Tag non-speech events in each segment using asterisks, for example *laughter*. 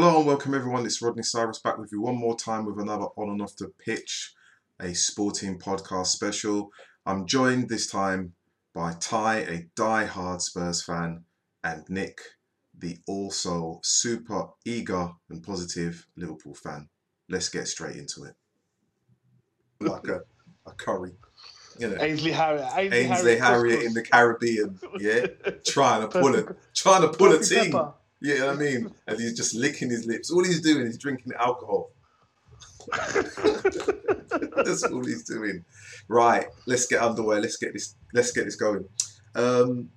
Hello and welcome everyone. It's Rodney Cyrus back with you one more time with another On and Off the Pitch, a sporting podcast special. I'm joined this time by Ty, a die-hard Spurs fan, and Nick, the also super eager and positive Liverpool fan. Let's get straight into it. Like a, a curry. You know, Ainsley Harriott. Ainsley, Ainsley Harriott in the Caribbean, yeah, trying to pull it, trying to pull a team. pepper. Yeah, you know I mean? And he's just licking his lips. All he's doing is drinking alcohol. *laughs* That's all he's doing. Right, let's get underway. Let's get this. Let's get this going. Um,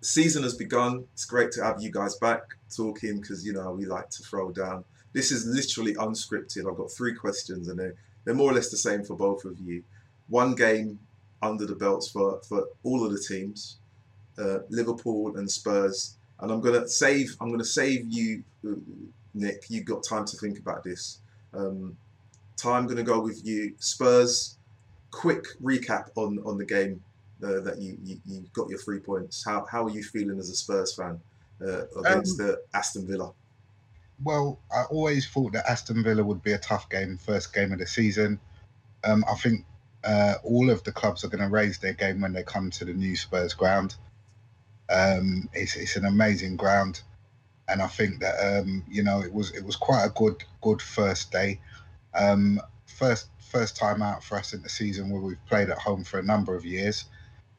season has begun. It's great to have you guys back talking because you know we like to throw down. This is literally unscripted. I've got three questions and they're they're more or less the same for both of you. One game under the belts for for all of the teams, uh, Liverpool and Spurs. And I'm gonna save. I'm gonna save you, Nick. You've got time to think about this. Um, Ty, I'm gonna go with you. Spurs. Quick recap on on the game uh, that you, you you got your three points. How how are you feeling as a Spurs fan uh, against the Aston Villa? Well, I always thought that Aston Villa would be a tough game, first game of the season. Um, I think uh, all of the clubs are going to raise their game when they come to the new Spurs ground. Um, it's, it's an amazing ground, and I think that um, you know it was it was quite a good good first day. Um, first first time out for us in the season where we've played at home for a number of years,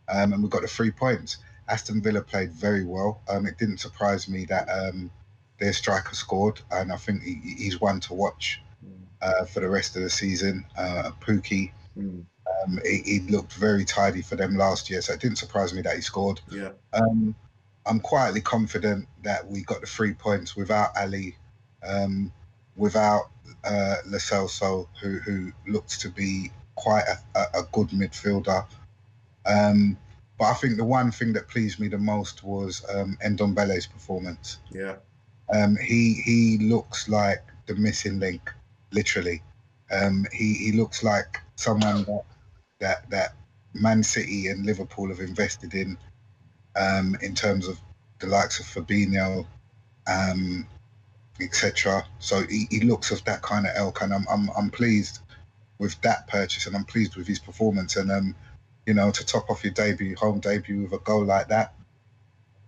um, and we got the three points. Aston Villa played very well. Um, it didn't surprise me that um, their striker scored, and I think he, he's one to watch uh, for the rest of the season. Uh, Pookie, Mm, um, he, he looked very tidy for them last year, so it didn't surprise me that he scored. yeah, Um, I'm quietly confident that we got the three points without Alli, um, without uh, who who looks to be quite a, a, a good midfielder. Um, but I think the one thing that pleased me the most was um, Ndombele's performance. yeah, Um, he he looks like the missing link, literally. Um, he he looks like someone that that that Man City and Liverpool have invested in, um, in terms of the likes of Fabinho, um, etc. So he, he looks of that kind of ilk, and I'm I'm I'm pleased with that purchase, and I'm pleased with his performance, and um, you know, to top off your debut, home debut with a goal like that,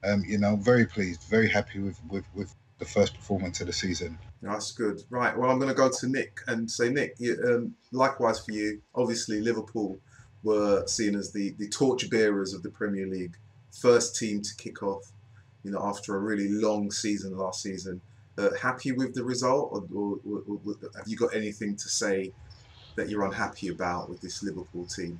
um, you know, very pleased, very happy with with with the first performance of the season. that's good. Right, well, I'm going to go to Nick and say, Nick, you, um, likewise for you. Obviously, Liverpool were seen as the the torch bearers of the Premier League, first team to kick off. You know, after a really long season last season. Uh, happy with the result, or, or, or, or have you got anything to say that you're unhappy about with this Liverpool team?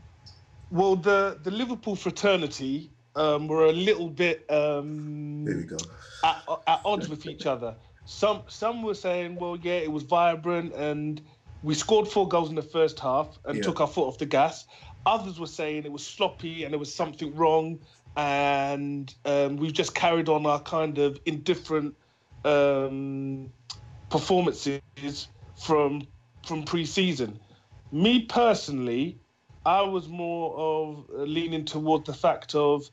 Well, the the Liverpool fraternity um, were a little bit um, There we go. at, at odds with each other. Some some were saying, well, yeah, it was vibrant and we scored four goals in the first half and Yeah. took our foot off the gas. Others were saying it was sloppy and there was something wrong, and um, we've just carried on our kind of indifferent um, performances from from pre-season. Me personally, I was more of leaning toward the fact of,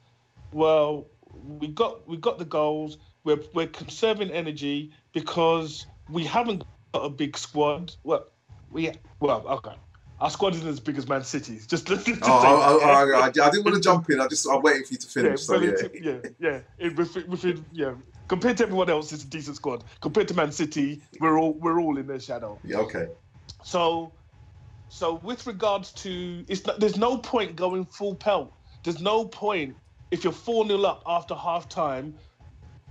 well, we got we got the goals. We're we're conserving energy because we haven't got a big squad. Well, we well okay. Our squad isn't as big as Man City's. Just, *laughs* just, Oh, oh, oh, oh, I, I didn't want to jump in. I just I'm waiting for you to yeah, finish. so yeah. yeah, yeah. It, within, within, yeah. Compared to everyone else, it's a decent squad. Compared to Man City, we're all we're all in their shadow. yeah, okay. So, so with regards to, it's there's no point going full pelt. There's no point if you're four 0 up after half time.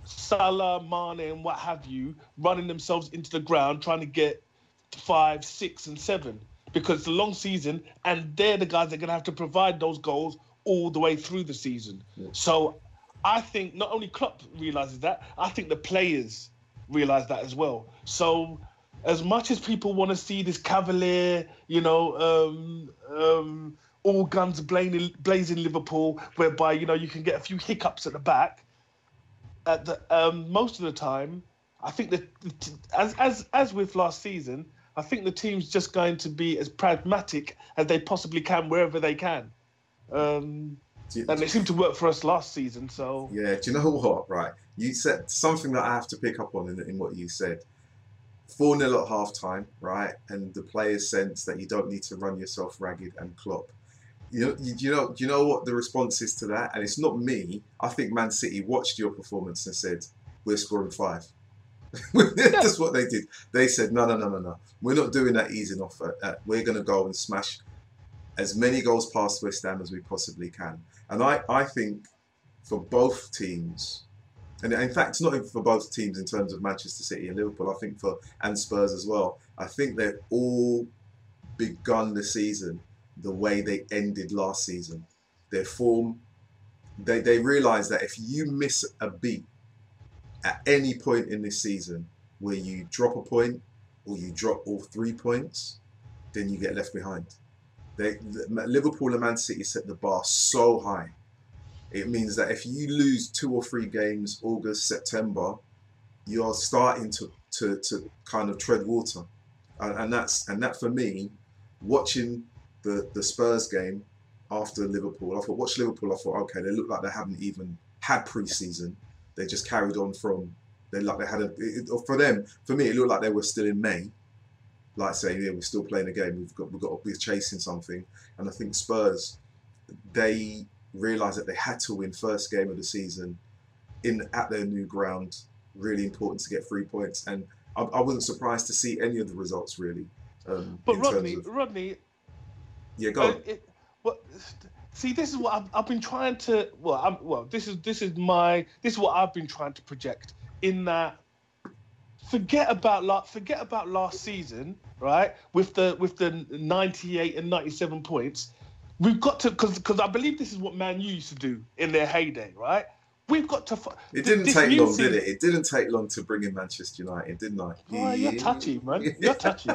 Salah, Mane, and what have you, running themselves into the ground, trying to get five, six, and seven, because it's a long season, and they're the guys that are going to have to provide those goals all the way through the season. So, I think not only Klopp realizes that, I think the players realize that as well. So, as much as people want to see this cavalier, you know, um, um, all guns blazing, blazing Liverpool, whereby you know you can get a few hiccups at the back. At the um, most of the time, I think that as as as with last season, I think the team's just going to be as pragmatic as they possibly can wherever they can. Um, you- and it seemed to work for us last season. So Yeah, do you know what? Right, you said something that I have to pick up on in, in what you said. Four 0 at half time, right, and the players sense that you don't need to run yourself ragged and Klopp. You know, you, you know, you know what the response is to that? And it's not me. I think Man City watched your performance and said, "We're scoring five. *laughs* That's what they did. They said, "No, no, no, no, no. We're not doing that easing off. At, at, we're going to go and smash as many goals past West Ham as we possibly can." And I, I think for both teams, and in fact, not for both teams in terms of Manchester City and Liverpool, I think for and Spurs as well. I think they've all begun the season the way they ended last season. Their form, they, they realise that if you miss a beat at any point in this season where you drop a point or you drop all three points, then you get left behind. They, Liverpool and Man City set the bar so high. It means that if you lose two or three games, August, September, you are starting to, to, to kind of tread water. And, and that's and that for me, watching the, the Spurs game after Liverpool, I thought watch Liverpool, I thought, okay, they look like they haven't even had pre-season. They just carried on from they like they had a it, for them, for me, it looked like they were still in May. Like saying, yeah, we're still playing a game, we've got we've got we're chasing something. And I think Spurs, they realised that they had to win first game of the season in at their new ground. Really important to get three points, and I, I wasn't surprised to see any of the results really. Um, but Rodney, of, Rodney, yeah, go. On. it, well, see, this is what I've, I've been trying to. Well, I'm, well, this is this is my this is what I've been trying to project. In that, forget about last forget about last season, right? With the with the 98 and 97 points, we've got to because because I believe this is what Man U used to do in their heyday, right? We've got to. It didn't take long, did it? It didn't take long to bring in Manchester United, didn't I? Oh, you're touchy, man. You're *laughs* touchy.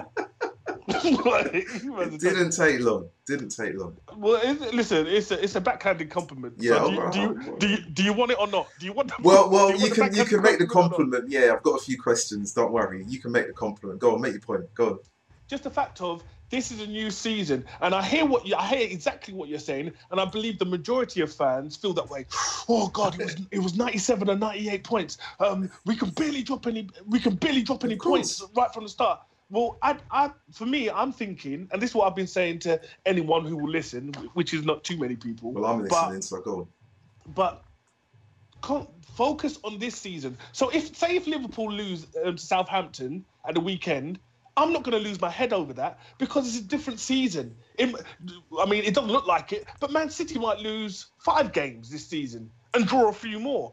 *laughs* Like, you It didn't take long. Didn't take long. Well, listen, it's a it's a backhanded compliment. Yeah, So do, you, alright, do, you, alright. do you do you want it or not? Do you want? The, Well, well, do you can you can make the compliment. Yeah, I've got a few questions. Don't worry. You can make the compliment. Go on, make your point. Go on. Just the fact of this is a new season, and I hear what you, I hear exactly what you're saying, and I believe the majority of fans feel that way. *sighs* Oh God, it was *laughs* it was 97 and 98 points. Um, we can barely drop any we can barely drop any points right from the start. Well, I, I, for me, I'm thinking, and this is what I've been saying to anyone who will listen, which is not too many people. Well, I'm but- listening, so go on. but focus on this season. So if say if Liverpool lose um, to Southampton at the weekend, I'm not going to lose my head over that because it's a different season. It, I mean, it doesn't look like it, but Man City might lose five games this season and draw a few more.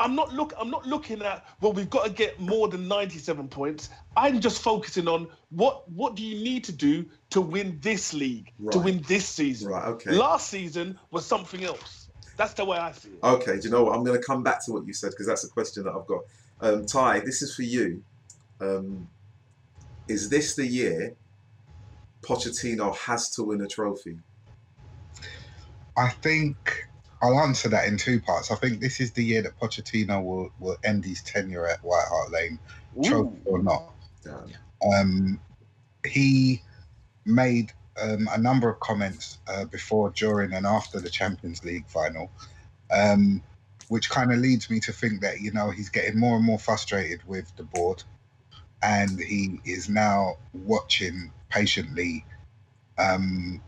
I'm not look. I'm not looking at well. We've got to get more than 97 points. I'm just focusing on what what do you need to do to win this league, to win this season. Right. Okay. Last season was something else. That's the way I see it. Okay. Do you know what? I'm going to come back to what you said because that's a question that I've got. Um, Ty, this is for you. Um, is this the year Pochettino has to win a trophy? I think I'll answer that in two parts. I think this is the year that Pochettino will, will end his tenure at White Hart Lane, trophy or not. Um, he made um, a number of comments uh, before, during, and after the Champions League final, um, which kind of leads me to think that you know he's getting more and more frustrated with the board, and he is now watching patiently um,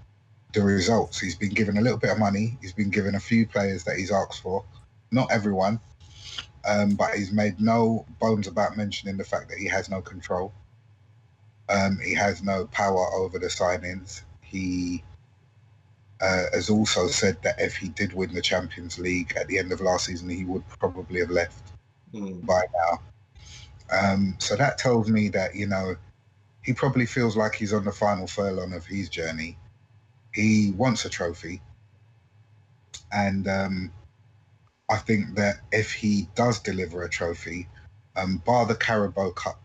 the results. He's been given a little bit of money. He's been given a few players that he's asked for, not everyone, um, but he's made no bones about mentioning the fact that he has no control. Um, he has no power over the signings. He uh, has also said that if he did win the Champions League at the end of last season, he would probably have left Hmm. by now. Um, so that tells me that you know he probably feels like he's on the final furlong of his journey. He wants a trophy, and um, I think that if he does deliver a trophy, um, bar the Carabao Cup,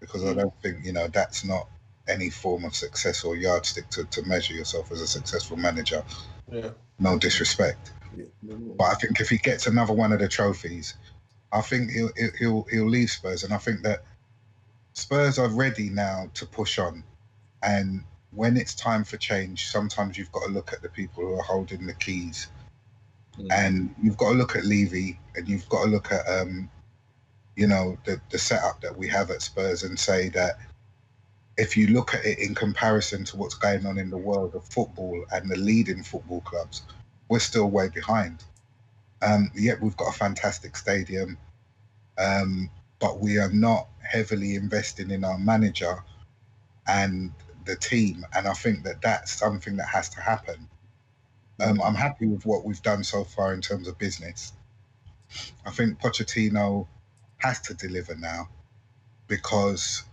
because I don't think you know that's not any form of success or yardstick to, to measure yourself as a successful manager. Yeah. No disrespect. Yeah. But I think if he gets another one of the trophies, I think he'll he'll he'll, he'll leave Spurs, and I think that Spurs are ready now to push on. And when it's time for change, sometimes you've got to look at the people who are holding the keys Mm. And you've got to look at Levy and you've got to look at, um, you know, the, the setup that we have at Spurs and say that if you look at it in comparison to what's going on in the world of football and the leading football clubs, we're still way behind. Um, yet we've got a fantastic stadium, um, but we are not heavily investing in our manager and the team. And I think that that's something that has to happen. Um, I'm happy with what we've done so far in terms of business. I think Pochettino has to deliver now because,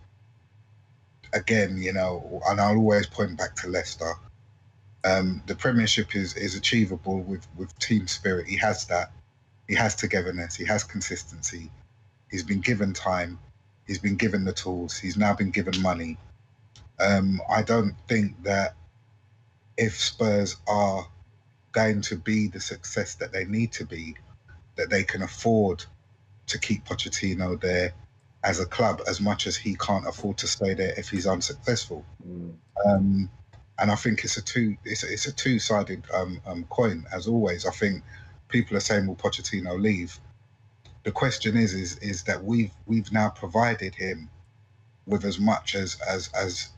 again, you know, and I'll always point back to Leicester. Um, the Premiership is is achievable with with team spirit. He has that. He has togetherness. He has consistency. He's been given time. He's been given the tools. He's now been given money. Um, I don't think that if Spurs are going to be the success that they need to be, that they can afford to keep Pochettino there as a club as much as he can't afford to stay there if he's unsuccessful. Mm. Um, and I think it's a two it's a, it's a two sided um, um, coin as always. I think people are saying, "Will Pochettino leave?" The question is is is that we've we've now provided him with as much as as as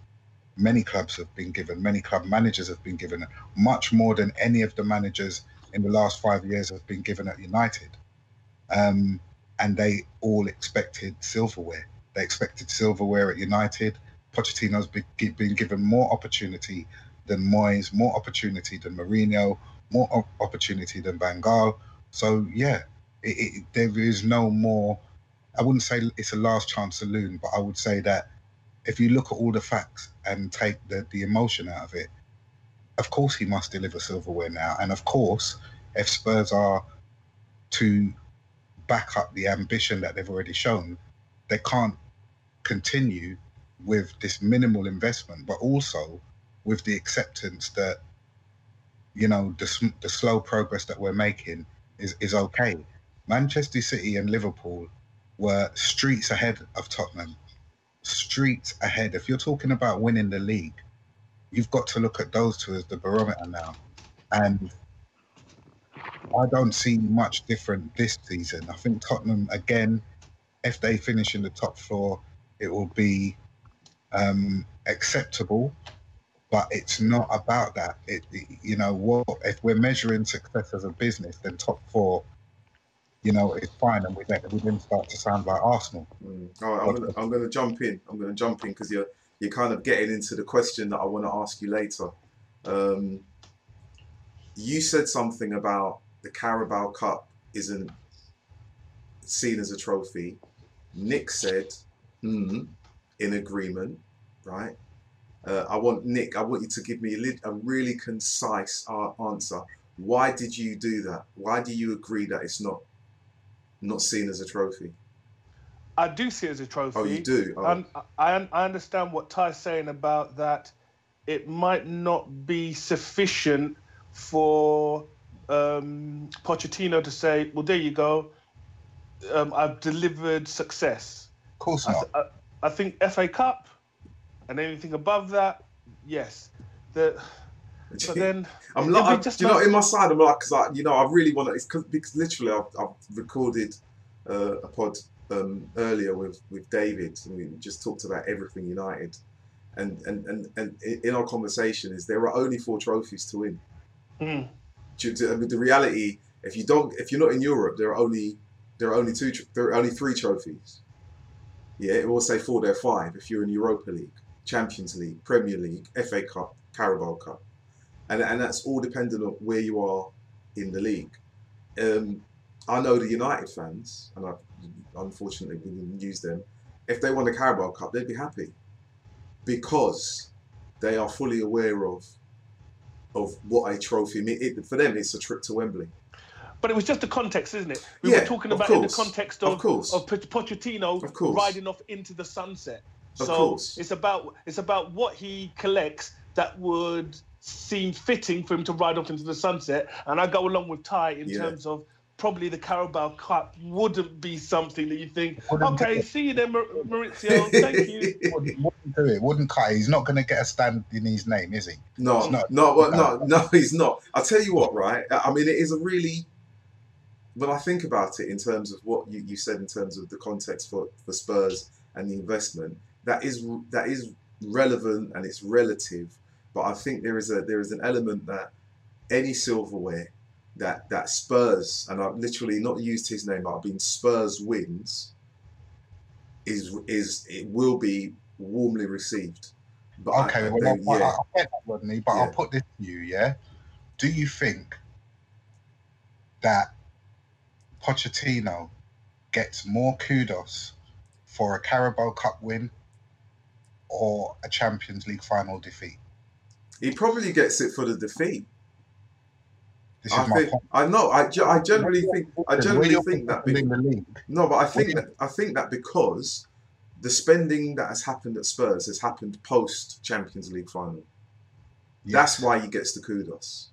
many clubs have been given, many club managers have been given, much more than any of the managers in the last five years have been given at United. Um, and they all expected silverware. They expected silverware at United. Pochettino's been, given more opportunity than Moyes, more opportunity than Mourinho, more op- opportunity than Van Gaal. So yeah, it, it, there is no more. I wouldn't say it's a last chance saloon, but I would say that if you look at all the facts and take the, the emotion out of it, of course he must deliver silverware now. And of course, if Spurs are to back up the ambition that they've already shown, they can't continue with this minimal investment, but also with the acceptance that you know the, the slow progress that we're making is, is okay. Manchester City and Liverpool were streets ahead of Tottenham streets ahead. If you're talking about winning the league, you've got to look at those two as the barometer now. And I don't see much different this season. I think Tottenham, again, if they finish in the top four, it will be um, acceptable. But it's not about that. It, you know, what if we're measuring success as a business, then top four you know, it's fine, and we then we then start to sound like Arsenal. Mm. All right, I'm gonna, I'm gonna jump in. I'm gonna jump in because you're you're kind of getting into the question that I want to ask you later. Um, you said something about the Carabao Cup isn't seen as a trophy. Nick said, hmm, in agreement, right? Uh, I want Nick. I want you to give me a, a really concise uh, answer. Why did you do that? Why do you agree that it's not not seen as a trophy? I do see it as a trophy. Oh, you do? Oh. I, I understand what Ty's saying about that. It might not be sufficient for um, Pochettino to say, "Well, there you go. Um, I've delivered success." Of course I, not. th- I, I think FA Cup and anything above that, yes. The, but *laughs* then I'm it'd not. be I'm, just do you know, in my side, I'm like, because I, you know, I really want to. It's cause, because literally, I've, I've recorded uh, a pod um, earlier with with David, and we just talked about everything United, and and and and in our conversation is there are only four trophies to win. Mm. To, I mean, the reality, if you don't, if you're not in Europe, there are only there are only two, there are only three trophies. Yeah, it will say four, there are five. If you're in Europa League, Champions League, Premier League, FA Cup, Carabao Cup, and and that's all dependent on where you are in the league. Um, I know the United fans, and I unfortunately we didn't use them. If they won the Carabao Cup, they'd be happy because they are fully aware of of what a trophy means. It, for them, it's a trip to Wembley. But it was just the context, isn't it? We Yeah, were talking about in the context Of of course. of Pochettino Of course. riding off into the sunset. Of so course. it's about it's about what he collects that would seem fitting for him to ride off into the sunset. And I go along with Ty in Yeah. terms of probably the Carabao Cup wouldn't be something that you think, okay, see you then, Mar- Mauricio, *laughs* thank you. wouldn't, wouldn't do it. Wouldn't cut. He's not going to get a stand in his name, is he? No, It's not- no, well, no, no, *laughs* he's not. I'll tell you what, right? I mean, it is a really when I think about it in terms of what you, you said in terms of the context for, for Spurs and the investment, that is that is relevant and it's relative. But I think there is a there is an element that any silverware that that Spurs and I've literally not used his name, but I've been Spurs wins is is it will be warmly received. But okay, I, well, they, I, yeah. I, get that, Rodney, but yeah. I'll put this to you, yeah. Do you think that Pochettino gets more kudos for a Carabao Cup win or a Champions League final defeat? He probably gets it for the defeat. I think I know. I, I generally think I generally think that. Be, no, but I think that I think that because the spending that has happened at Spurs has happened post Champions League final. Yes. That's why he gets the kudos.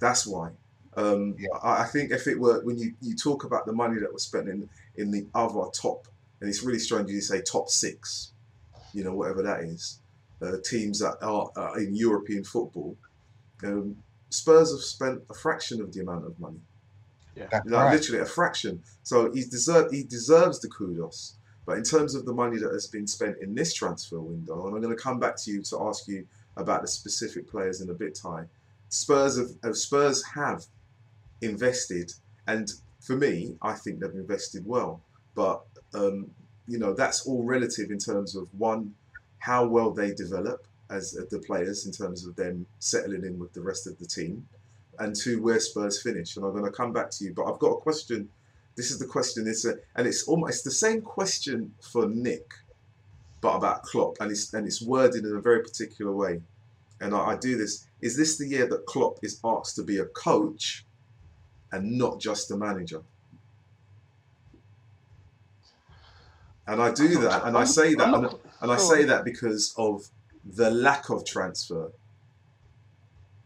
That's why. Um, yeah. I, I, think if it were when you, you talk about the money that was spent in in the other top, and it's really strange you say top six, you know whatever that is, uh, teams that are uh, in European football. Um, Spurs have spent a fraction of the amount of money. Yeah, like, right. literally a fraction. So he deserve he deserves the kudos. But in terms of the money that has been spent in this transfer window, and I'm going to come back to you to ask you about the specific players in a bit, Ty. Spurs have, uh, Spurs have invested, and for me, I think they've invested well. But um, you know, that's all relative in terms of one, how well they develop, as uh, the players in terms of them settling in with the rest of the team, and two where Spurs finish. And I'm going to come back to you, but I've got a question. This is the question. It's a, and it's almost the same question for Nick, but about Klopp, and it's and it's worded in a very particular way. And I, I do this. Is this the year that Klopp is asked to be a coach, and not just a manager? And I do that, and I say that, and, and I say that because of the lack of transfer.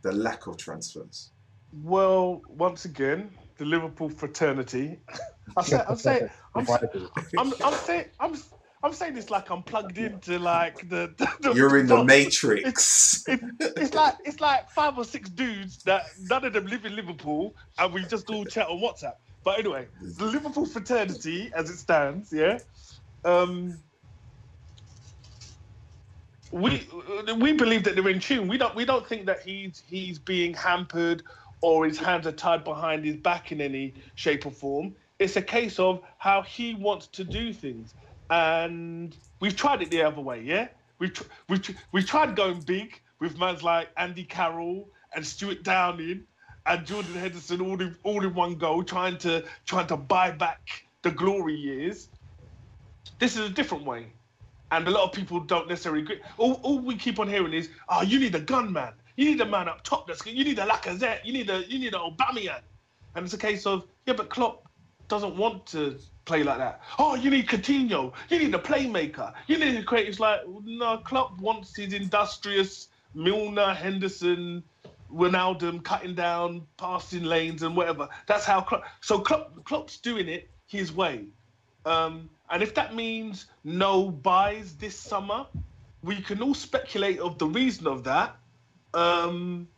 The lack of transfers. Well, once again, the Liverpool fraternity. *laughs* I say, I'm saying, I'm, I'm, I'm saying, I'm, I'm saying this like I'm plugged into like the. the You're in the matrix. It's, it's, it's, like it's like five or six dudes that none of them live in Liverpool, and we just all chat on WhatsApp. But anyway, the Liverpool fraternity, as it stands, yeah. Um, we we believe that they're in tune. We don't we don't think that he's he's being hampered or his hands are tied behind his back in any shape or form. It's a case of how he wants to do things, and we've tried it the other way. Yeah, we've tr- we've tried going big with mans like Andy Carroll and Stuart Downing and Jordan Henderson all in all in one go, trying to trying to buy back the glory years. This is a different way and a lot of people don't necessarily agree. All, all we keep on hearing is, "Oh, you need a gunman. You need a man up top. That's you need a Lacazette. You need a you need an Aubameyang." And it's a case of, yeah, but Klopp doesn't want to play like that. Oh, you need Coutinho. You need a playmaker. You need a creative. It's like no, Klopp wants his industrious Milner, Henderson, Wijnaldum cutting down, passing lanes and whatever. That's how Klopp. So Klopp, Klopp's doing it his way. Um, and if that means no buys this summer, we can all speculate of the reason of that. Um,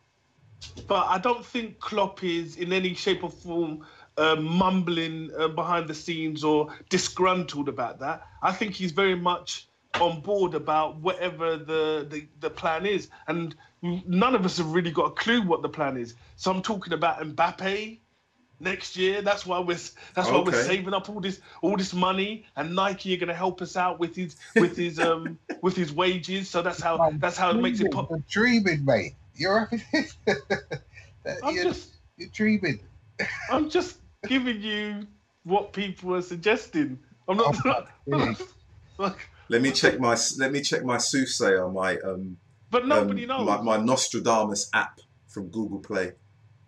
but I don't think Klopp is in any shape or form uh, mumbling uh, behind the scenes or disgruntled about that. I think he's very much on board about whatever the, the, the plan is. And none of us have really got a clue what the plan is. So I'm talking about Mbappe, next year. That's why we're that's why we're saving up all this all this money, and Nike are going to help us out with his with his um *laughs* with his wages. So that's how that's how it makes it. Po- dreaming, mate. You're up. *laughs* I'm you're, just you're dreaming. I'm just giving you what people are suggesting. I'm not. Oh, *laughs* like, let me check my let me check my soothsayer my um. But nobody um, knows my, my Nostradamus app from Google Play.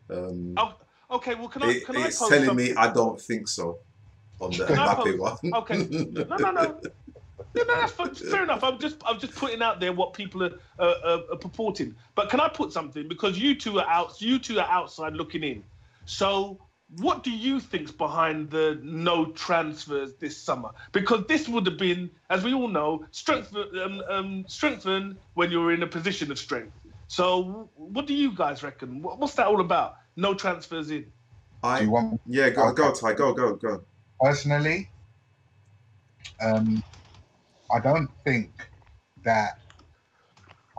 Um, oh, Okay, well, can I? It, can it's I telling something? me I don't think so on the Mbappe one. Okay, no, no, no. No, no, that's fair enough. I'm just, I'm just putting out there what people are, uh, are purporting. But can I put something? Because you two are out, you two are outside looking in. So, what do you think's behind the no transfers this summer? Because this would have been, as we all know, strengthen, um, um, strengthen when you're in a position of strength. So, what do you guys reckon? What's that all about? no transfers in. Do I you want yeah, go go Ty, go go go. personally? Um, I don't think that.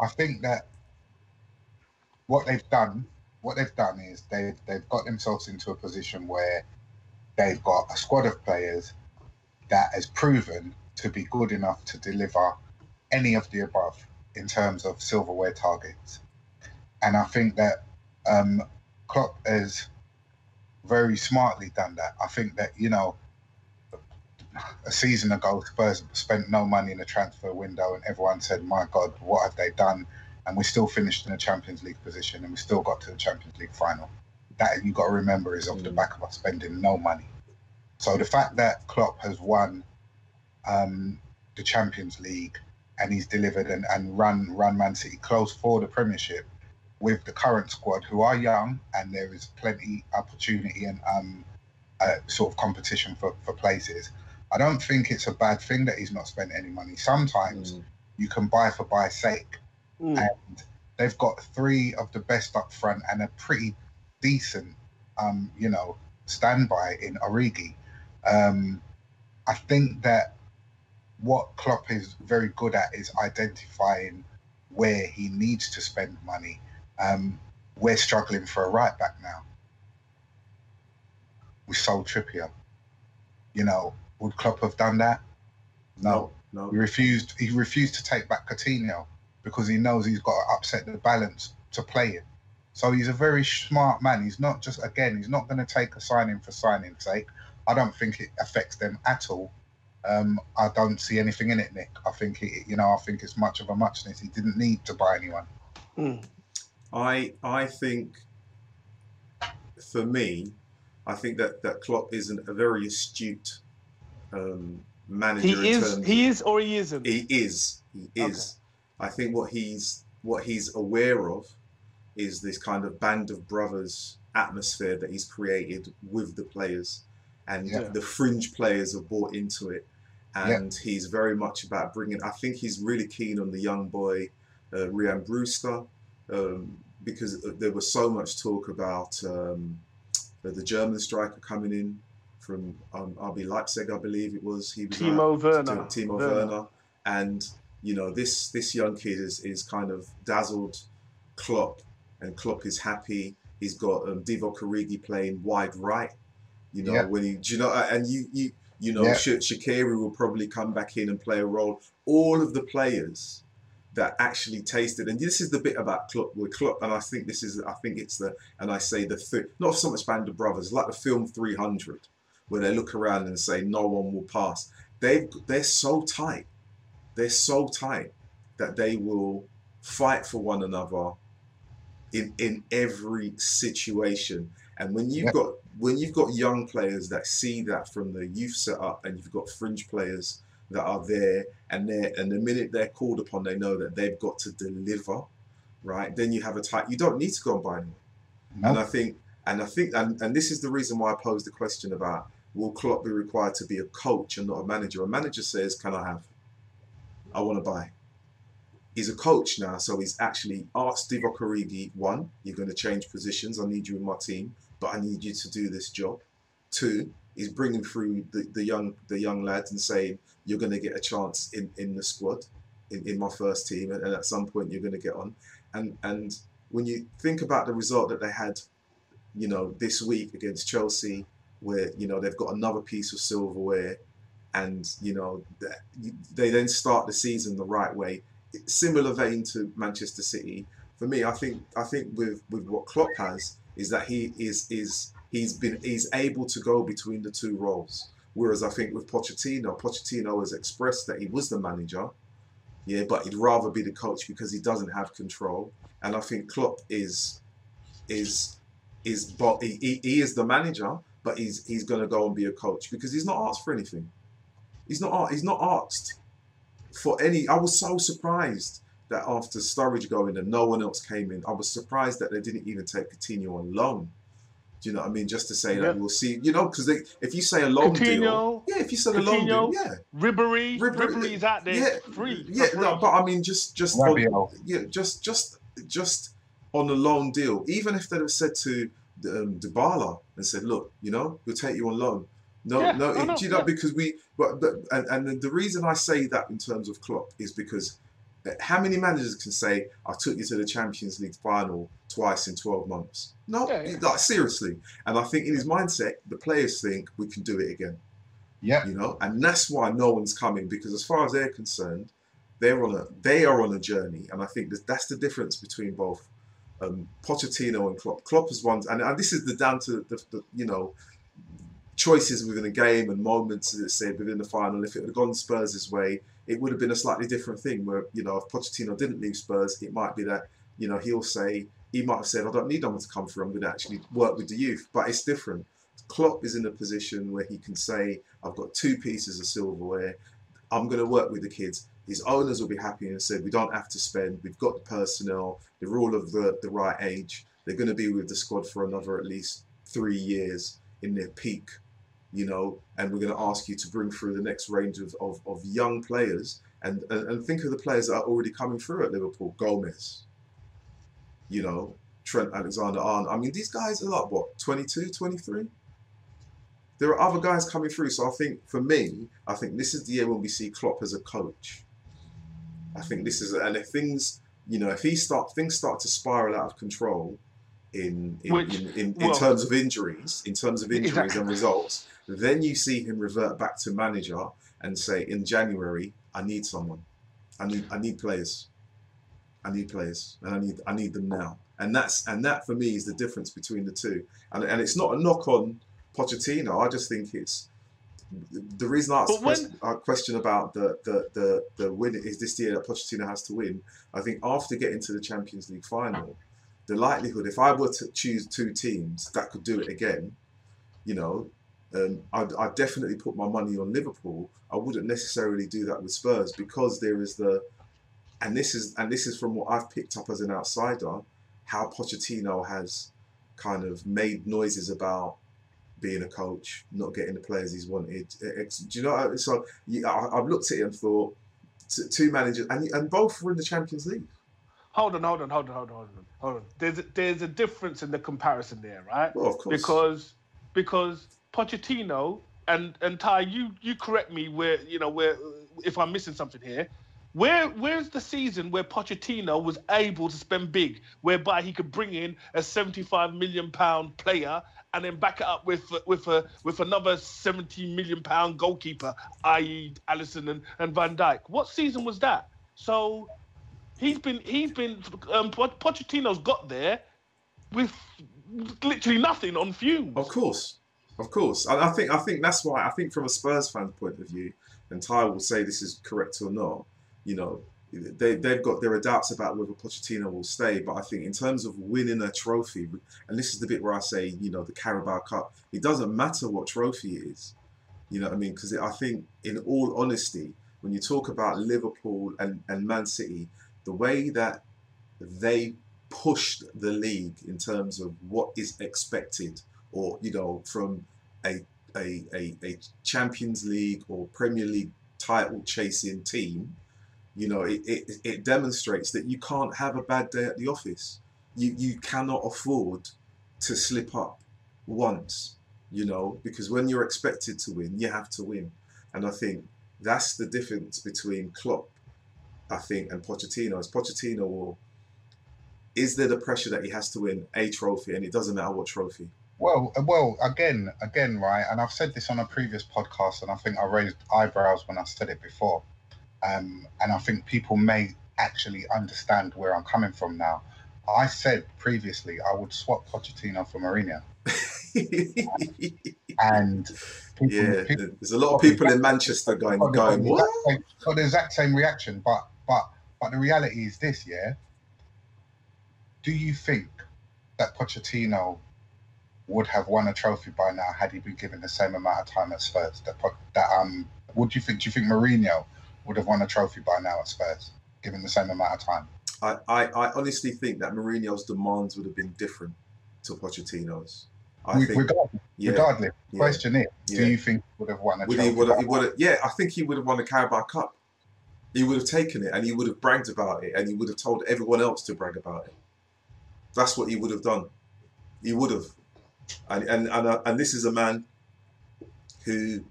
I think that what they've done, what they've done is they've they've got themselves into a position where they've got a squad of players that has proven to be good enough to deliver any of the above in terms of silverware targets. And I think that um, Klopp has very smartly done that. I think that, you know, a season ago, Spurs spent no money in the transfer window, and everyone said, My God, what have they done? And we still finished in a Champions League position and we still got to the Champions League final. That you got to remember is off the Mm. back of us spending no money. So the fact that Klopp has won um, the Champions League and he's delivered and, and run run Man City close for the Premiership with the current squad, who are young, and there is plenty opportunity and um, uh, sort of competition for, for places. I don't think it's a bad thing that he's not spent any money. Sometimes Mm. you can buy for buy's sake, Mm. and they've got three of the best up front and a pretty decent, um, you know, standby in Origi. Um, I think that what Klopp is very good at is identifying where he needs to spend money. Um, we're struggling for a right back now. We sold Trippier. You know, would Klopp have done that? No. no, He refused. He refused to take back Coutinho because he knows he's got to upset the balance to play him. So he's a very smart man. He's not just again. He's not going to take a signing for signing's sake. I don't think it affects them at all. Um, I don't see anything in it, Nick. I think it, you know. I think it's much of a muchness. He didn't need to buy anyone. Mm. I I think for me, I think that that Klopp isn't a very astute um, manager. in He is. terms He is, or he isn't. He is. He is. I think what he's what he's aware of is this kind of band of brothers atmosphere that he's created with the players, and Yeah. the fringe players have bought into it. And he's very much about bringing. I think he's really keen on the young boy, uh, Rian Brewster, um, because there was so much talk about um, the, the German striker coming in from um, RB Leipzig, I believe it was. He was Timo Werner. Timo Werner. And you know, this this young kid is is kind of dazzled Klopp, and Klopp is happy. He's got um, Divock Origi playing wide right. You know, Yeah. when he, do you know, and you you you know, Yeah. Sha- Shaqiri will probably come back in and play a role. All of the players that actually tasted, and this is the bit about Klopp with Klopp, and I think this is, I think it's the, and I say the th- not so much Band of Brothers, like the film 300, where they look around and say no one will pass. They they're so tight, they're so tight that they will fight for one another in in every situation. And when you've Yeah. got when you've got young players that see that from the youth setup, and you've got fringe players that are there, and they and the minute they're called upon, they know that they've got to deliver, right? Then you have a tight. You don't need to go and buy anyone. No, And I think, and I think, and, and this is the reason why I posed the question about will Klopp be required to be a coach and not a manager? A manager says, "Can I have? I want to buy." He's a coach now, so he's actually asked Divock Origi, one, you're going to change positions. I need you in my team, but I need you to do this job. Two, he's bringing through the, the young the young lads and saying you're going to get a chance in, in the squad, in, in my first team, and, and at some point you're going to get on. And and when you think about the result that they had, you know, this week against Chelsea, where you know they've got another piece of silverware, and you know they then start the season the right way. Similar vein to Manchester City. For me, I think I think with with what Klopp has is that he is is he's been he's able to go between the two roles. Whereas I think with Pochettino, Pochettino has expressed that he was the manager, yeah, but he'd rather be the coach because he doesn't have control. And I think Klopp is is is but he, he, is the manager, but he's he's going to go and be a coach because he's not asked for anything. He's not he's not asked for any. I was so surprised that after Sturridge going and no one else came in, I was surprised that they didn't even take Coutinho on loan. Do you know what I mean? Just to say Yeah. that we'll see, you know, because if you say a loan deal, yeah, if you say a loan deal, yeah, Ribery, Ribery- Ribery's out there yeah, free. yeah, free. no, but I mean, just just on, yeah, just just just on a loan deal. Even if they'd have said to um, Dybala and said, "Look, you know, we'll take you on loan." No, Yeah, no, I know, do you know yeah. because we, but, but and, and the reason I say that in terms of Klopp is because how many managers can say, "I took you to the Champions League final twice in twelve months"? No, Yeah, yeah. like seriously. And I think in his mindset, the players think we can do it again Yeah, you know, and that's why no one's coming because as far as they're concerned, they're on a they are on a journey, and I think that that's the difference between both um, Pochettino and Klopp. Klopp is one, and, and this is the down to the, the you know choices within a game and moments, as it said within the final. If it had gone Spurs' way, it would have been a slightly different thing. Where you know, if Pochettino didn't leave Spurs, it might be that you know he'll say he might have said, "I don't need anyone to come through. I'm going to actually work with the youth." But it's different. Klopp is in a position where he can say, "I've got two pieces of silverware. I'm going to work with the kids." His owners will be happy and said, "We don't have to spend. We've got the personnel. They're all of the, the right age. They're going to be with the squad for another at least three years in their peak, you know. And we're going to ask you to bring through the next range of, of, of young players and, and and think of the players that are already coming through at Liverpool. Gomez, you know, Trent Alexander-Arnold. I mean, these guys are like what 22, 23? There are other guys coming through. So I think for me, I think this is the year when we see Klopp as a coach. I think this is, and if things, you know, if he start things start to spiral out of control in in, Which- in, in, in well- terms of injuries, in terms of injuries Exactly. and results, then you see him revert back to manager and say, in January, I need someone, I need I need players, I need players, and I need I need them now, and that's and that for me is the difference between the two, and and it's not a knock on Pochettino. I just think it's the reason I asked question, uh, question about the, the, the, the win is this year that Pochettino has to win. I think after getting to the Champions League final, the likelihood, if I were to choose two teams that could do it again, you know, um, I'd, I'd definitely put my money on Liverpool. I wouldn't necessarily do that with Spurs because there is the, and this is and this is from what I've picked up as an outsider, how Pochettino has kind of made noises about being a coach, not getting the players he's wanted. Do you know? So yeah, I, I've looked at it and thought two managers, and and both were in the Champions League. Hold on, hold on, hold on, hold on, hold on, hold on. There's a, there's a difference in the comparison there, right? Well, of course. Because because Pochettino and and Ty, you you correct me where you know where if I'm missing something here. Where where's the season where Pochettino was able to spend big, whereby he could bring in a 75 million pound player and then back it up with with a with another 70 million pound goalkeeper, i.e. Alisson and, and Van Dijk. What season was that? So he's been he's been um, Pochettino's got there with literally nothing on fumes. Of course, of course. And I think I think that's why I think from a Spurs fan's point of view, and Ty will say this is correct or not. You know, they they've got there are doubts about whether Pochettino will stay, but I think in terms of winning a trophy, and this is the bit where I say, you know, the Carabao Cup, it doesn't matter what trophy it is. You know what I mean? Because I think, in all honesty, when you talk about Liverpool and, and Man City, the way that they pushed the league in terms of what is expected, or you know, from a a, a, a Champions League or Premier League title chasing team, you know, it, it, it demonstrates that you can't have a bad day at the office. You you cannot afford to slip up once, you know, because when you're expected to win, you have to win. And I think that's the difference between Klopp, I think, and Pochettino. Is Pochettino will is there the pressure that he has to win a trophy, and it doesn't matter what trophy. Well, uh, well, again, again, right, and I've said this on a previous podcast, and I think I raised eyebrows when I said it before, um, and I think people may actually understand where I'm coming from now. I said previously I would swap Pochettino for Mourinho, *laughs* and people, yeah, people there's a lot of people in Manchester going, got going, the what? exact same- got the exact same reaction, but but but the reality is this, yeah. Do you think that Pochettino would have won a trophy by now had he been given the same amount of time at Spurs? That that um, would you think? Do you think Mourinho would have won a trophy by now at Spurs, given the same amount of time? I, I, I honestly think that Mourinho's demands would have been different to Pochettino's. I Re- think, regardless, yeah, regardless. yeah, Question is, yeah. do you think he would have won a Would trophy? he would have, he would have, yeah, I think he would have won the Carabao Cup. He would have taken it and he would have bragged about it and he would have told everyone else to brag about it. That's what he would have done. He would have. And and and, uh, and this is a man who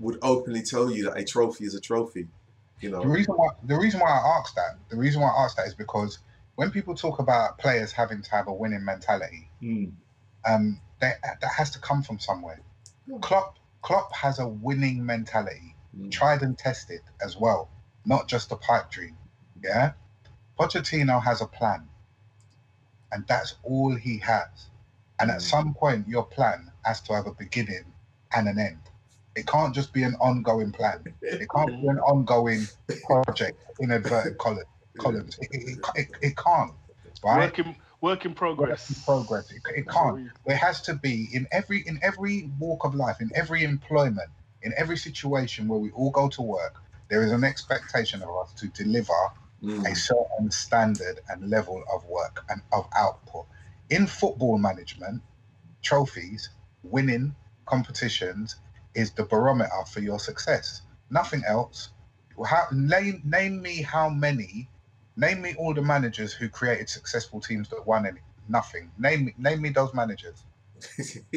would openly tell you that a trophy is a trophy. You know, The reason why the reason why I asked that the reason why I asked that is because when people talk about players having to have a winning mentality, Mm. um, that that has to come from somewhere. Yeah. Klopp Klopp has a winning mentality, Mm. tried and tested as well, not just a pipe dream. Yeah, Pochettino has a plan, and that's all he has. And at Mm. some point, your plan has to have a beginning and an end. It can't just be an ongoing plan. It can't be an ongoing project in inverted column, columns. It, it, it, it can't, right? Work in work in progress. Work in progress. It, it can't. There has to be in every in every walk of life, in every employment, in every situation where we all go to work. There is an expectation of us to deliver Mm. a certain standard and level of work and of output. In football management, trophies, winning competitions is the barometer for your success. Nothing else. How, name, name me how many, name me all the managers who created successful teams that won any. Nothing. Name name me those managers. *laughs*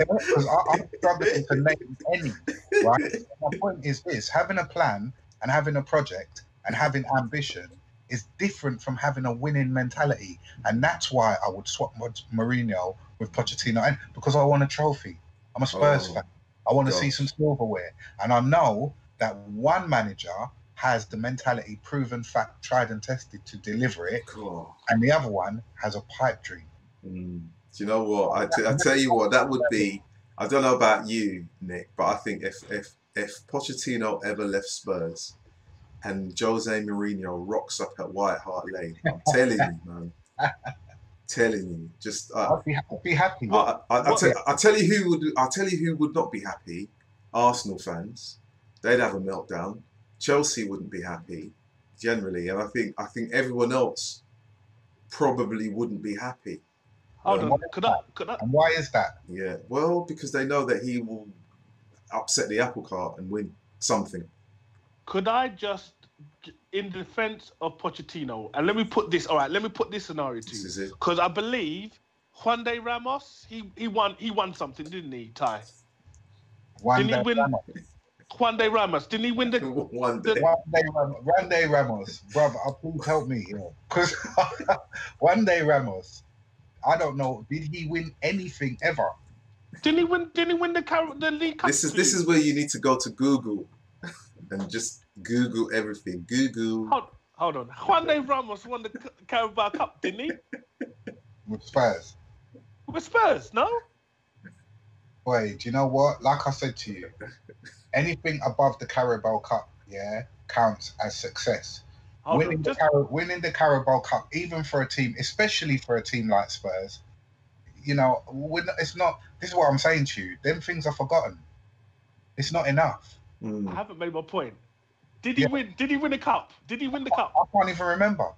Because I'm struggling to name any. Right. My point is this: having a plan and having a project and having ambition is different from having a winning mentality, and that's why I would swap Mo- Mourinho with Pochettino, and because I want a trophy. I'm a Spurs Oh, fan. I want to see some silverware, and I know that one manager has the mentality, proven fact, tried and tested to deliver it, God. and the other one has a pipe dream. Mm. Do you know what? I, t- I tell you what, that would be. *laughs* I don't know about you, Nick, but I think if if if Pochettino ever left Spurs and Jose Mourinho rocks up at White Hart Lane, I'm *laughs* telling you, man, telling you, just uh, I'd be, I'd be happy. I, I, I, What- tell, I tell you who would I tell you who would not be happy. Arsenal fans, they'd have a meltdown. Chelsea wouldn't be happy, generally, and I think I think everyone else probably wouldn't be happy. Hold Um, on. Could I could I And why is that? Yeah, well, because they know that he will upset the apple cart and win something. Could I just in defense of Pochettino and let me put this all right, let me put this scenario to This you. Because I believe Juan de Ramos, he, he won he won something, didn't he, Ty? One Didn't he win- Ramos. Juan de Ramos, didn't he win the. *laughs* One day Ramos. One day Ramos, brother. uh, Please help me here, because one day Ramos. I don't know. Did he win anything ever? didn't he win didn't he win the the League Cup? This is this is where you need to go to Google and just Google everything. Google. hold, hold on. Juan de Ramos won the Carabao Cup, didn't he? with Spurs? With Spurs, no? Wait, do you know what? Like I said to you, anything above the Carabao Cup, yeah, counts as success. Winning, on. the Just, Cara- winning the Carabao Cup, even for a team, especially for a team like Spurs, you know, we're not- it's not. This is what I'm saying to you. Them things are forgotten. It's not enough. I Mm. haven't made my point. Did he Yeah. win did he win the cup? Did he win the cup? I can't even remember.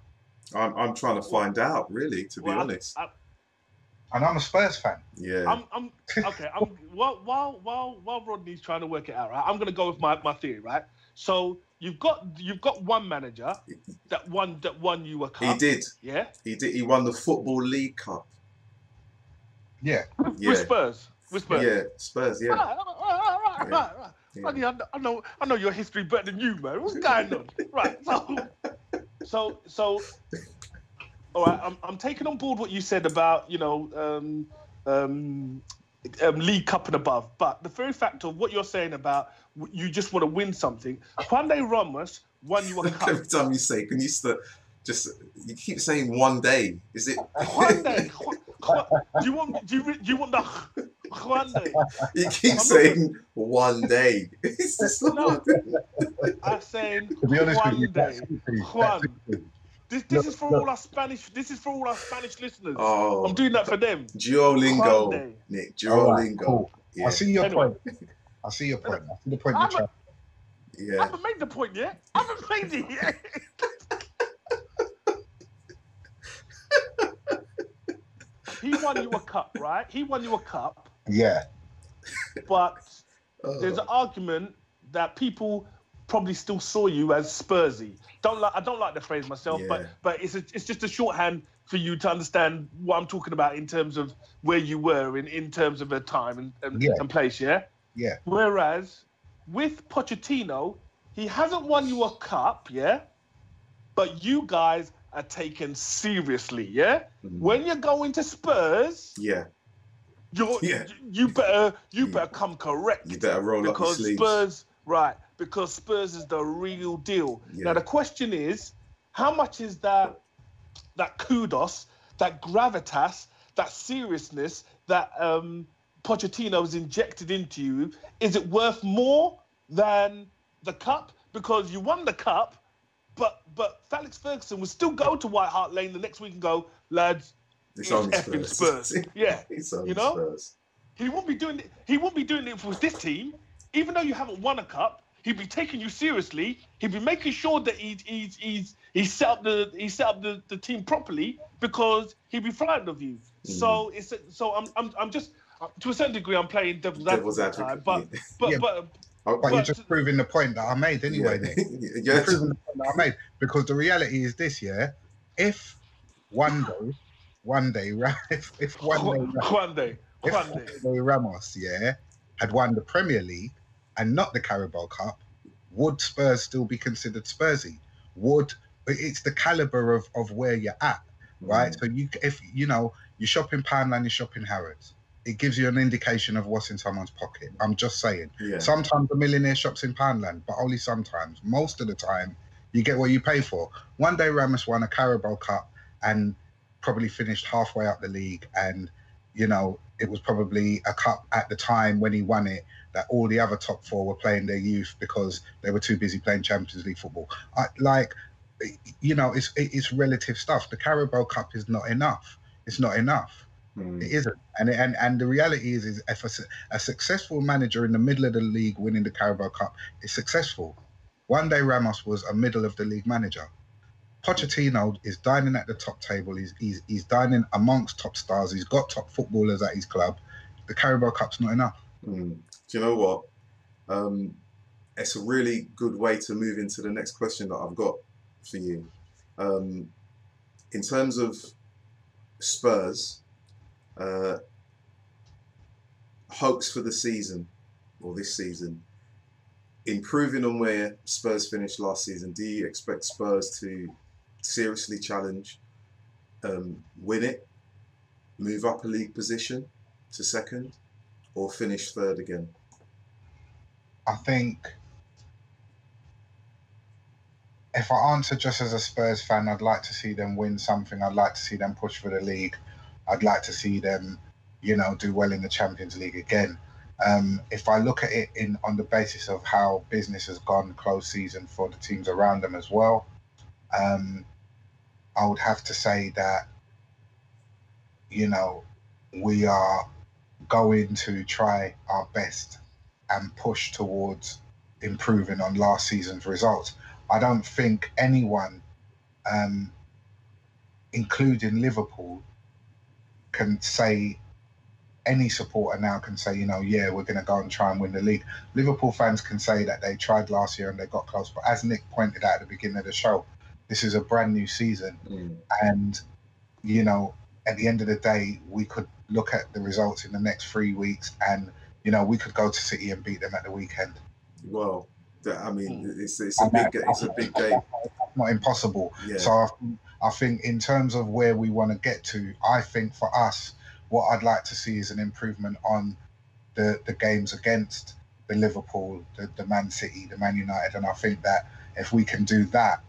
I'm, I'm trying to find out, really, to be Well, honest. I, And I'm a Spurs fan. Yeah. I'm, I'm okay. I'm *laughs* while while while while Rodney's trying to work it out, right? I'm gonna go with my, my theory, right? So you've got you've got one manager that won that won you a cup. he did. Yeah, He did. He won the Football League Cup. Yeah. Yeah. with Spurs. With Spurs. Yeah. Spurs. Yeah. Right, right, right, right, Yeah. right, right. Yeah. I know, I know I know your history better than you, man. What's going on? right. So so so all right, I'm I'm taking on board what you said about, you know, um um um, League Cup and above. But the very fact of what you're saying about w- you just want to win something, Juan de Ramos won you a *laughs* cup. Every time you say, can you st- just you keep saying one day? Is it? *laughs* Ju- Ju- do you want do you, do you want the Juan de? *laughs* You keep I'm not- saying one day. It's just not No. one. *laughs* I'm saying To be honest with you, Juan that's de. easy. Juan. This this Look, is for look. all our Spanish. This is for all our Spanish listeners. Oh, I'm doing that for them. Duolingo, Juan Nick. All right, Duolingo. cool. Yeah. I see your Anyway. point. I see your point. I see the point I'm you're a- trying. I Yeah. haven't made the point yet. I haven't made it yet. *laughs* he won you a cup, right? He won you a cup, Yeah. but *laughs* Oh. there's an argument that people probably still saw you as Spursy. Don't like I don't like the phrase myself, but Yeah. but it's a, it's just a shorthand for you to understand what I'm talking about in terms of where you were in, in terms of a time and, and, Yeah. and place, yeah? Yeah. Whereas with Pochettino, he hasn't won you a cup, yeah? But you guys are taken seriously, yeah? Mm. When you're going to Spurs, Yeah, you're, *laughs* Yeah. you better you You- better come correct you better roll up your because sleeves. Spurs, right? Because Spurs is the real deal. Yeah. Now the question is, how much is that that kudos, that gravitas, that seriousness that um, Pochettino has injected into you? Is it worth more than the cup? Because you won the cup, but but Felix Ferguson will still go to White Hart Lane the next week and go, lads, It's it's only effing Spurs. Spurs. Yeah. *laughs* it's only You know? Spurs. He won't be doing it. He won't be doing it with this team, even though you haven't won a cup. He'd be taking you seriously. He'd be making sure that he's he's he's he set up the he set up the, the team properly because he'd be frightened of you. Mm. So it's so I'm I'm I'm just uh, to a certain degree I'm playing devil's, Devil's advocate, advocate. but but Yeah. but But oh, But- you're just proving the point that I made anyway. *laughs* Nick. yeah. You're proving the point that I made because the reality is this: yeah, if one day, one day. *laughs* If, if one day, one day, if one day. Ramos, yeah, had won the Premier League and not the Carabao Cup, would Spurs still be considered Spursy? Would it's the caliber of, of where you're at, right? Mm. So you, if you know, you shop in Poundland, you shop in Harrods. It gives you an indication of what's in someone's pocket. I'm just saying. Yeah. Sometimes a millionaire shops in Poundland, but only sometimes. Most of the time, you get what you pay for. One day, Ramos won a Carabao Cup and probably finished halfway up the league, and you know it was probably a cup at the time when he won it that all the other top four were playing their youth because they were too busy playing Champions League football. I, like, you know, it's it's relative stuff. The Carabao Cup is not enough. It's not enough. Mm. It isn't, and and and the reality is, is if a, a successful manager in the middle of the league winning the Carabao Cup is successful. One day Ramos was a middle of the league manager. Pochettino is dining at the top table. He's he's he's dining amongst top stars. He's got top footballers at his club. The Carabao Cup's not enough. Mm. Do you know what? Um, it's a really good way to move into the next question that I've got for you. Um, in terms of Spurs, uh, hopes for the season or this season, improving on where Spurs finished last season, do you expect Spurs to seriously challenge, um, win it, move up a league position to second, or finish third again? I think if I answer just as a Spurs fan, I'd like to see them win something. I'd like to see them push for the league. I'd like to see them, you know, do well in the Champions League again. Um, if I look at it in on the basis of how business has gone close season for the teams around them as well, um, I would have to say that, you know, we are going to try our best and push towards improving on last season's results. I don't think anyone, um, including Liverpool, can say any supporter now can say, you know, yeah, we're going to go and try and win the league. Liverpool fans can say that they tried last year and they got close, but as Nick pointed out at the beginning of the show, this is a brand new season, Mm. and you know, at the end of the day, we could look at the results in the next three weeks, and you know, we could go to City and beat them at the weekend. Well, I mean, Hmm. it's it's a big ga- it's a big game. *laughs* Not impossible. Yeah. So I, I think in terms of where we want to get to, I think for us, what I'd like to see is an improvement on the the games against the Liverpool, the, the Man City, the Man United, and I think that if we can do that,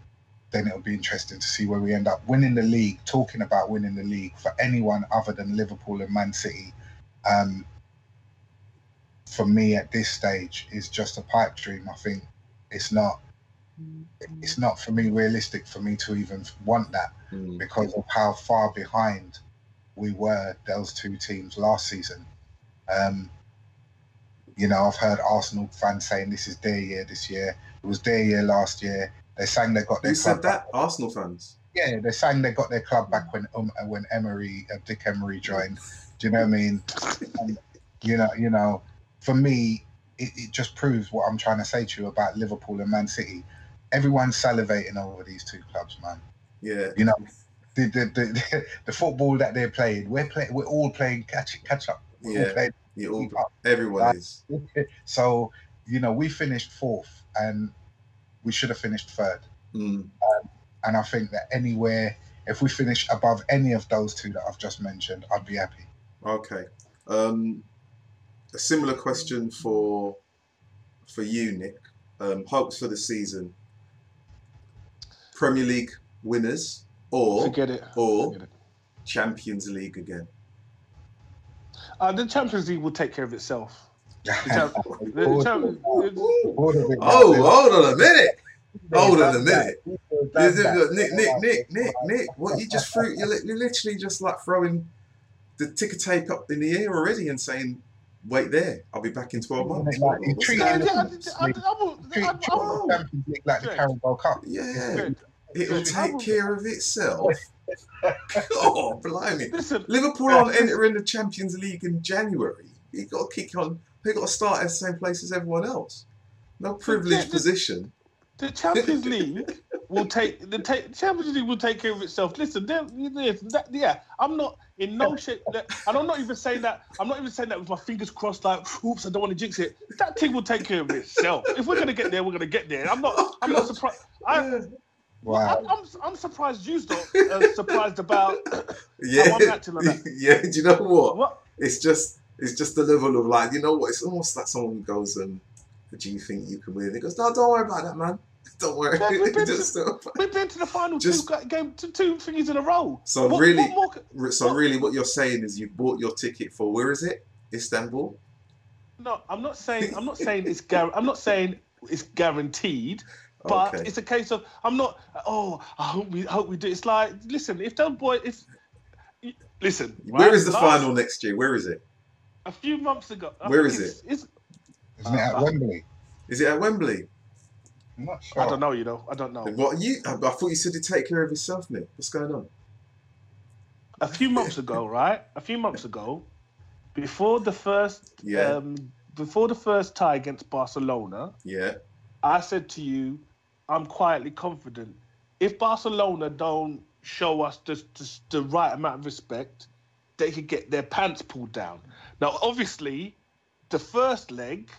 then it'll be interesting to see where we end up winning the league. Talking about winning the league for anyone other than Liverpool and Man City, um, for me at this stage is just a pipe dream. I think it's not it's not for me realistic for me to even want that Mm. because of how far behind we were those two teams last season. Um, you know, I've heard Arsenal fans saying this is their year this year. It was their year last year. They sang they got their Who said that? Arsenal fans. Yeah, they sang they got their club back when um, when Emery, uh, Dick Emery joined. Do you know what I mean? And, you know, you know, for me, it, it just proves what I'm trying to say to you about Liverpool and Man City. Everyone's salivating over these two clubs, man Yeah. You know, the, the, the, *laughs* the football that they're playing. We're playing. We're all playing catch catch up. We're all Yeah. all, up. everyone is. *laughs* So you know, we finished fourth, and we should have finished third. Mm. And I think that anywhere, if we finish above any of those two that I've just mentioned, I'd be happy. Okay. Um, a similar question for for you, Nick. Um, hopes for the season. Premier League winners or Forget it. or Forget it. Champions League again. Uh, the Champions League will take care of itself. The champ- the Forward- champ- forward of it, Oh, hold on a minute. Hold on a minute. that. People. Nick, Nick, Nick, Nick, Nick. What you just threw? You're, you're literally just like throwing the ticker tape up in the air already and saying, "Wait there, I'll be back in twelve months." Like, you treat that? Yeah, yeah, I- Champions I- League. I will- Treat, I- treat I the will- Champions League like the Carabao Cup. Yeah, Good. it'll take care of itself. *laughs* oh, blimey! Listen, Liverpool aren't entering the Champions League in January. You got to kick on. They got to start at the same place as everyone else. No privileged Yeah, position. the Champions *laughs* League will take the ta- Champions League will take care of itself. Listen, there, there- that, yeah, I'm not in no *laughs* shape, that- and I'm not even saying that. I'm not even saying that with my fingers crossed. Like, oops, I don't want to jinx it. That team will take care of itself. If we're gonna get there, we're gonna get there. I'm not. I'm not *laughs* surprised. I, Wow. I'm, I'm, I'm surprised you're not uh, surprised about Yeah, I'm acting like that. yeah. Do you know what? what. It's just it's just the level of like you know what? It's almost like someone goes, um, "Do you think you can win?" He goes, "No, don't worry about that, man. *laughs* Don't worry." We've *laughs* been Just, uh, We've been to the final Just- two ga- game, two, two things in a row. So What- really- what more so really, what you're saying is you bought your ticket for where is it? Istanbul. No, I'm not saying. I'm not saying it's. Gar- I'm not saying it's guaranteed. *laughs* But Okay. it's a case of I'm not. Oh, I hope we I hope we do. It's like listen, if those boy, if listen, Where right, is the last- final next year? Where is it? A few months ago. I Where think is it's, It's, Isn't it at Uh, Wembley? Is it at Wembley? I'm not sure. I don't know. You know, I don't know. What you? I, I thought you said to take care of yourself, Nick. What's going on? A few months ago, *laughs* right? A few months ago, before the first, Yeah. um, before the first tie against Barcelona, Yeah. I said to you, I'm quietly confident. If Barcelona don't show us the, the, the right amount of respect, they could get their pants pulled down. Now, obviously, the first leg,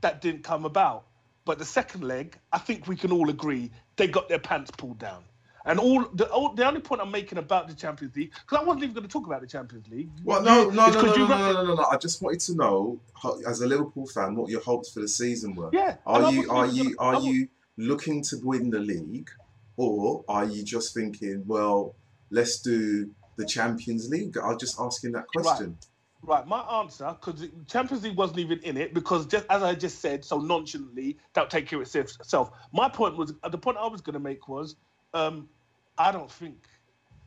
that didn't come about. But the second leg, I think we can all agree they got their pants pulled down. And all the, all, the only point I'm making about the Champions League, because I wasn't even going to talk about the Champions League. Well, no, no, it's no, no, no, no, no, no. I just wanted to know, as a Liverpool fan, what your hopes for the season were. Yeah. Are you, are you, gonna- are you looking to win the league, or are you just thinking, well, let's do the Champions League? I'm just asking that question. Right, my answer, because Champions League wasn't even in it, because just as I just said so nonchalantly, that'll take care of itself. My point was, the point I was going to make was, um, I don't think,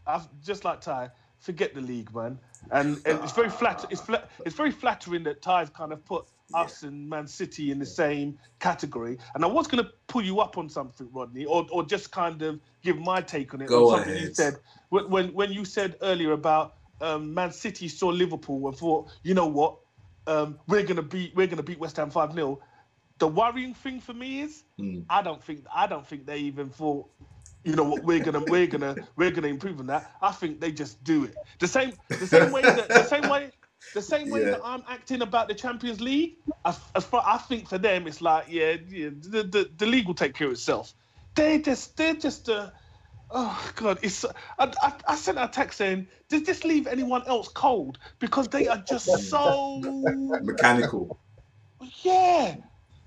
I've just like Ty, forget the league, man. And, and it's very flat. It's flat. It's very flattering that Ty's kind of put us and Man City in the same category. And I was going to pull you up on something, Rodney, or, or just kind of give my take on it. Go on something you said when when when you said earlier about um, Man City saw Liverpool and thought, you know what, um, we're gonna beat we're gonna beat West Ham five 0 The worrying thing for me is Hmm. I don't think I don't think they even thought, you know what, we're gonna we're gonna we're gonna improve on that. I think they just do it the same the same way that the same way. The same way Yeah. that I'm acting about the Champions League, as, as far I think for them, it's like, yeah, yeah the, the, the league will take care of itself. They just, they're just, uh, oh god, it's. I, I, I sent a text saying, does this leave anyone else cold? Because they are just so, *laughs* Mechanical. yeah.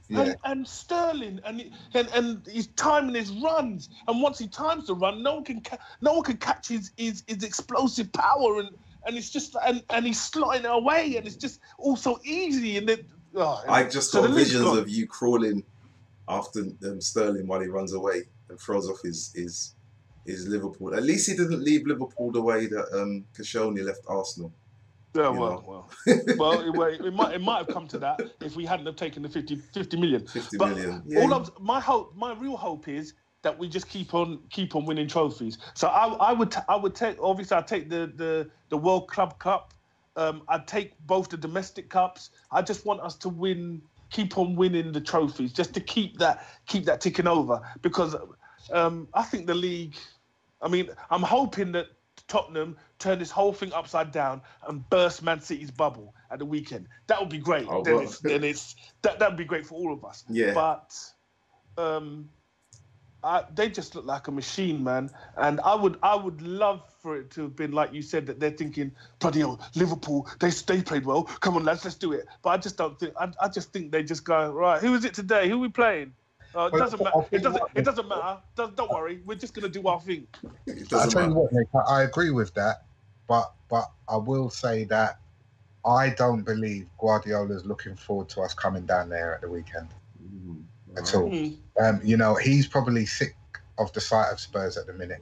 Yeah. And, and Sterling and, and and he's timing his runs, and once he times the run, no one can ca- no one can catch his, his his explosive power, and and it's just and and he's slotting it away, and it's just all so easy, and then oh, I just got visions gone. of you crawling after um, Sterling while he runs away and throws off his his his Liverpool. At least he didn't leave Liverpool the way that um, Koscielny left Arsenal. Yeah, well, well, *laughs* well, it, it might it might have come to that if we hadn't have taken the 50, 50 million. Fifty But million. all of my hope, my real hope is that we just keep on keep on winning trophies. So I, I would I would take obviously I'd take the the the World Club Cup. Um, I'd take both the domestic cups. I just want us to win, keep on winning the trophies, just to keep that keep that ticking over because um, I think the league. I mean, I'm hoping that Tottenham turn this whole thing upside down and burst Man City's bubble at the weekend. That would be great. Oh, then, well. it's, then it's that that would be great for all of us. Yeah. But um, I, they just look like a machine, man. And I would I would love for it to have been like you said that they're thinking, bloody hell, Liverpool, they they played well. Come on, lads, let's do it. But I just don't think. I, I just think they just go right. Who is it today? Who are we playing? Uh, it doesn't matter. It doesn't. It doesn't matter. Don't, don't worry. We're just gonna do our thing. I doesn't tell you what, Nick, I, I agree with that, but but I will say that I don't believe Guardiola's looking forward to us coming down there at the weekend Mm, at all. Mm. Um, you know, he's probably sick of the sight of Spurs at the minute.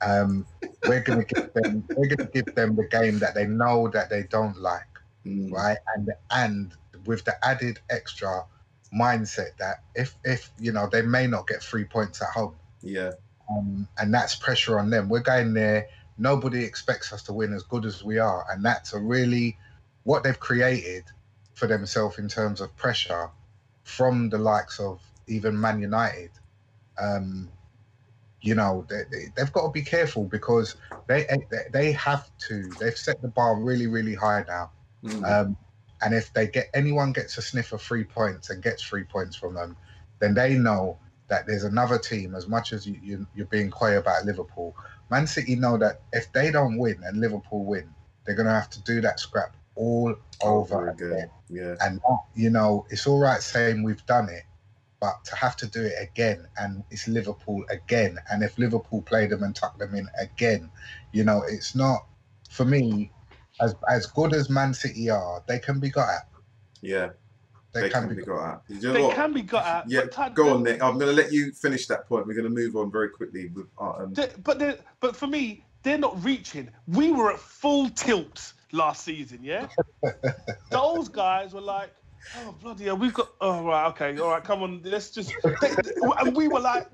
Um, we're gonna give them *laughs* we're gonna give them the game that they know that they don't like, Mm, right? And and with the added extra mindset that if if you know they may not get three points at home. Yeah. um, and that's pressure on them. We're going there. Nobody expects us to win as good as we are, and that's a really what they've created for themselves in terms of pressure from the likes of even Man United. Um, you know, they, they, they've got to be careful because they, they they have to. They've set the bar really, really high now. Mm, Um, and if they get anyone gets a sniff of three points and gets three points from them, then they know that there's another team. As much as you, you you're being coy about Liverpool, Man City know that if they don't win and Liverpool win, they're gonna have to do that scrap all over again. again. Yeah. And you know, it's all right saying we've done it, but to have to do it again, and it's Liverpool again, and if Liverpool play them and tuck them in again, you know, it's not for me. As as good as Man City are, they can be got at. Yeah. They, They, can, can be. be got at. You know They what? can be got at. Yeah, Tad- Go on, Nick. I'm going to let you finish that point. We're going to move on very quickly. With, uh, um, They- but they but for me, they're not reaching. We were at full tilt last season, yeah. *laughs* Those guys were like, oh bloody hell, we've got. Oh right, okay, all right, come on, let's just. And we were like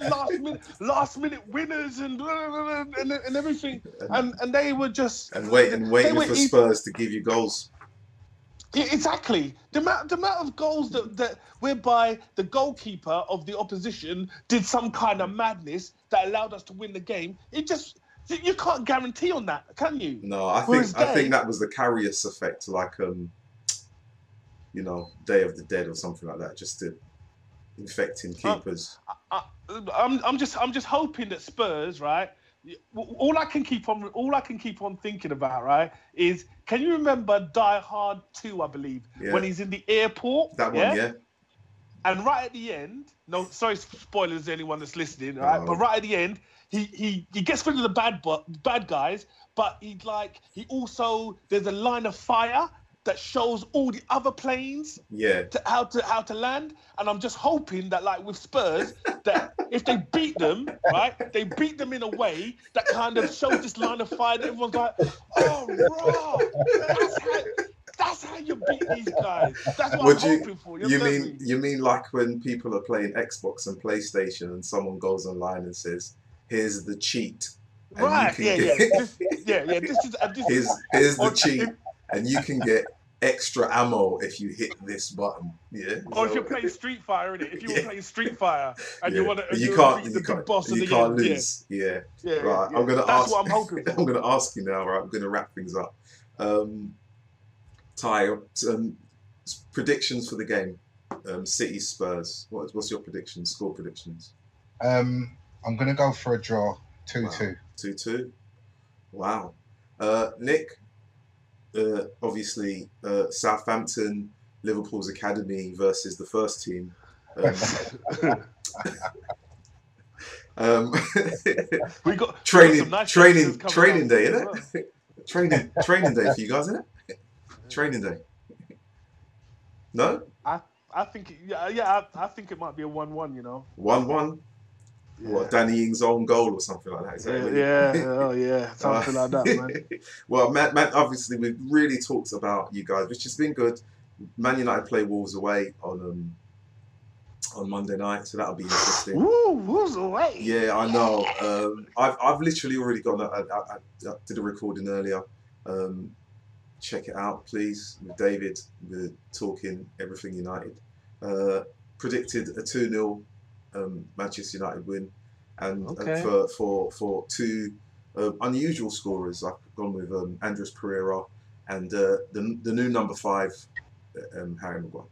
last minute, last minute winners and and, and everything, and and they were just and waiting, waiting for Spurs to give you goals. Yeah, exactly. The amount, the amount of goals that, that whereby the goalkeeper of the opposition did some kind of madness that allowed us to win the game. It just you can't guarantee on that, can you? No, I Whereas think I they- think that was the Karius effect, like um, you know, Day of the Dead or something like that, just to infecting keepers. I, I'm, I'm just I'm just hoping that Spurs, right? All I can keep on all I can keep on thinking about, right, is can you remember Die Hard 2, I believe, Yeah. when he's in the airport? that one, yeah. And right at the end, no, sorry, spoilers to anyone that's listening, right? No. But right at the end, he he he gets rid of the bad bad guys, but he like he also there's a line of fire that shows all the other planes Yeah, to how to how to land. And I'm just hoping that like with Spurs, that if they beat them, right, they beat them in a way that kind of shows this line of fire that everyone's like, oh, raw, that's how. That's how you beat these guys. That's what Would I'm you- hoping for. you understand mean me? you mean like when people are playing Xbox and PlayStation and someone goes online and says, "Here's the cheat," and Right. Yeah, yeah. This, *laughs* yeah, yeah. This is. Uh, this here's is here's the cheat, and you can get extra ammo if you hit this button. Yeah. Or if you're playing *laughs* Street Fire, innit? If you Yeah. were playing Street Fire and yeah. you want to, you you can't, you the can't, boss at you the can't end. lose. Yeah. Yeah, yeah, Right, yeah. I'm gonna That's ask. what I'm hoping *laughs* for. I'm gonna ask you now. Right, I'm gonna wrap things up. Um, Ty, um, predictions for the game. Um, City Spurs. What, what's your predictions? Score predictions. Um, I'm gonna go for a draw, two-two. Two two. Wow. Uh, Nick. Uh, obviously, uh, Southampton, Liverpool's academy versus the first team. Um, *laughs* um, *laughs* we got we got training, nice training, training day, isn't well. it? *laughs* training, training day for you guys, isn't it? Training day. No, I I think, yeah, yeah. I, I think it might be a one-one. You know. one-one. What Danny Ings own goal or something like that? Is that Yeah, yeah, oh yeah, *laughs* something Uh, like that, man. *laughs* well, Matt, Matt, obviously, we've really talked about you guys, which has been good. Man United play Wolves away on um, on Monday night, so that'll be interesting. Woo, who's away? Yeah, I know. Um, I've, I've literally already gone. I, I, I did a recording earlier. Um, check it out, please. With David, we're talking everything United. Uh, predicted a 2 0 um, Manchester United win. and uh, Okay. for for for two uh, unusual scorers, I've gone with um, Andreas Pereira and uh, the the new number five, uh, um, Harry Maguire.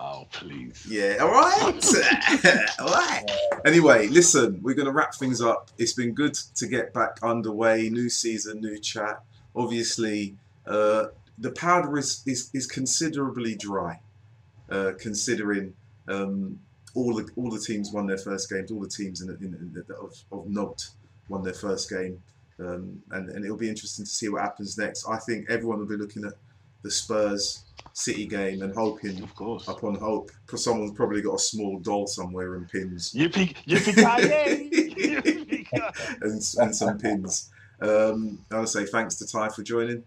Oh please. Yeah, all right, *laughs* *laughs* all right. Anyway, listen, we're going to wrap things up. It's been good to get back underway. New season, new chat. Obviously, uh, the powder is, is, is considerably dry, uh, considering um, all the all the teams won their first games. All the teams in, in, in, of, of note won their first game, um, and and it'll be interesting to see what happens next. I think everyone will be looking at the Spurs City game and hoping Of course. upon hope. Because someone's probably got a small doll somewhere and pins Yippee yippee *laughs* and, and some pins. Um, I want to say thanks to Ty for joining,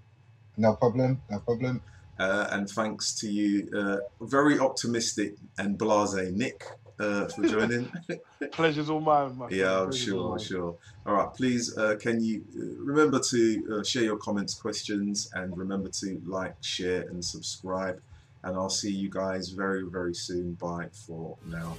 No problem. No problem. uh, and thanks to you, uh, very optimistic and blasé Nick, uh, for joining. *laughs* Pleasure's all mine, my friend. yeah, I'm Pleasure's sure, mine. sure. All right, please, uh, can you uh, remember to uh, share your comments, questions, and remember to like, share, and subscribe. And I'll see you guys very, very soon. Bye for now.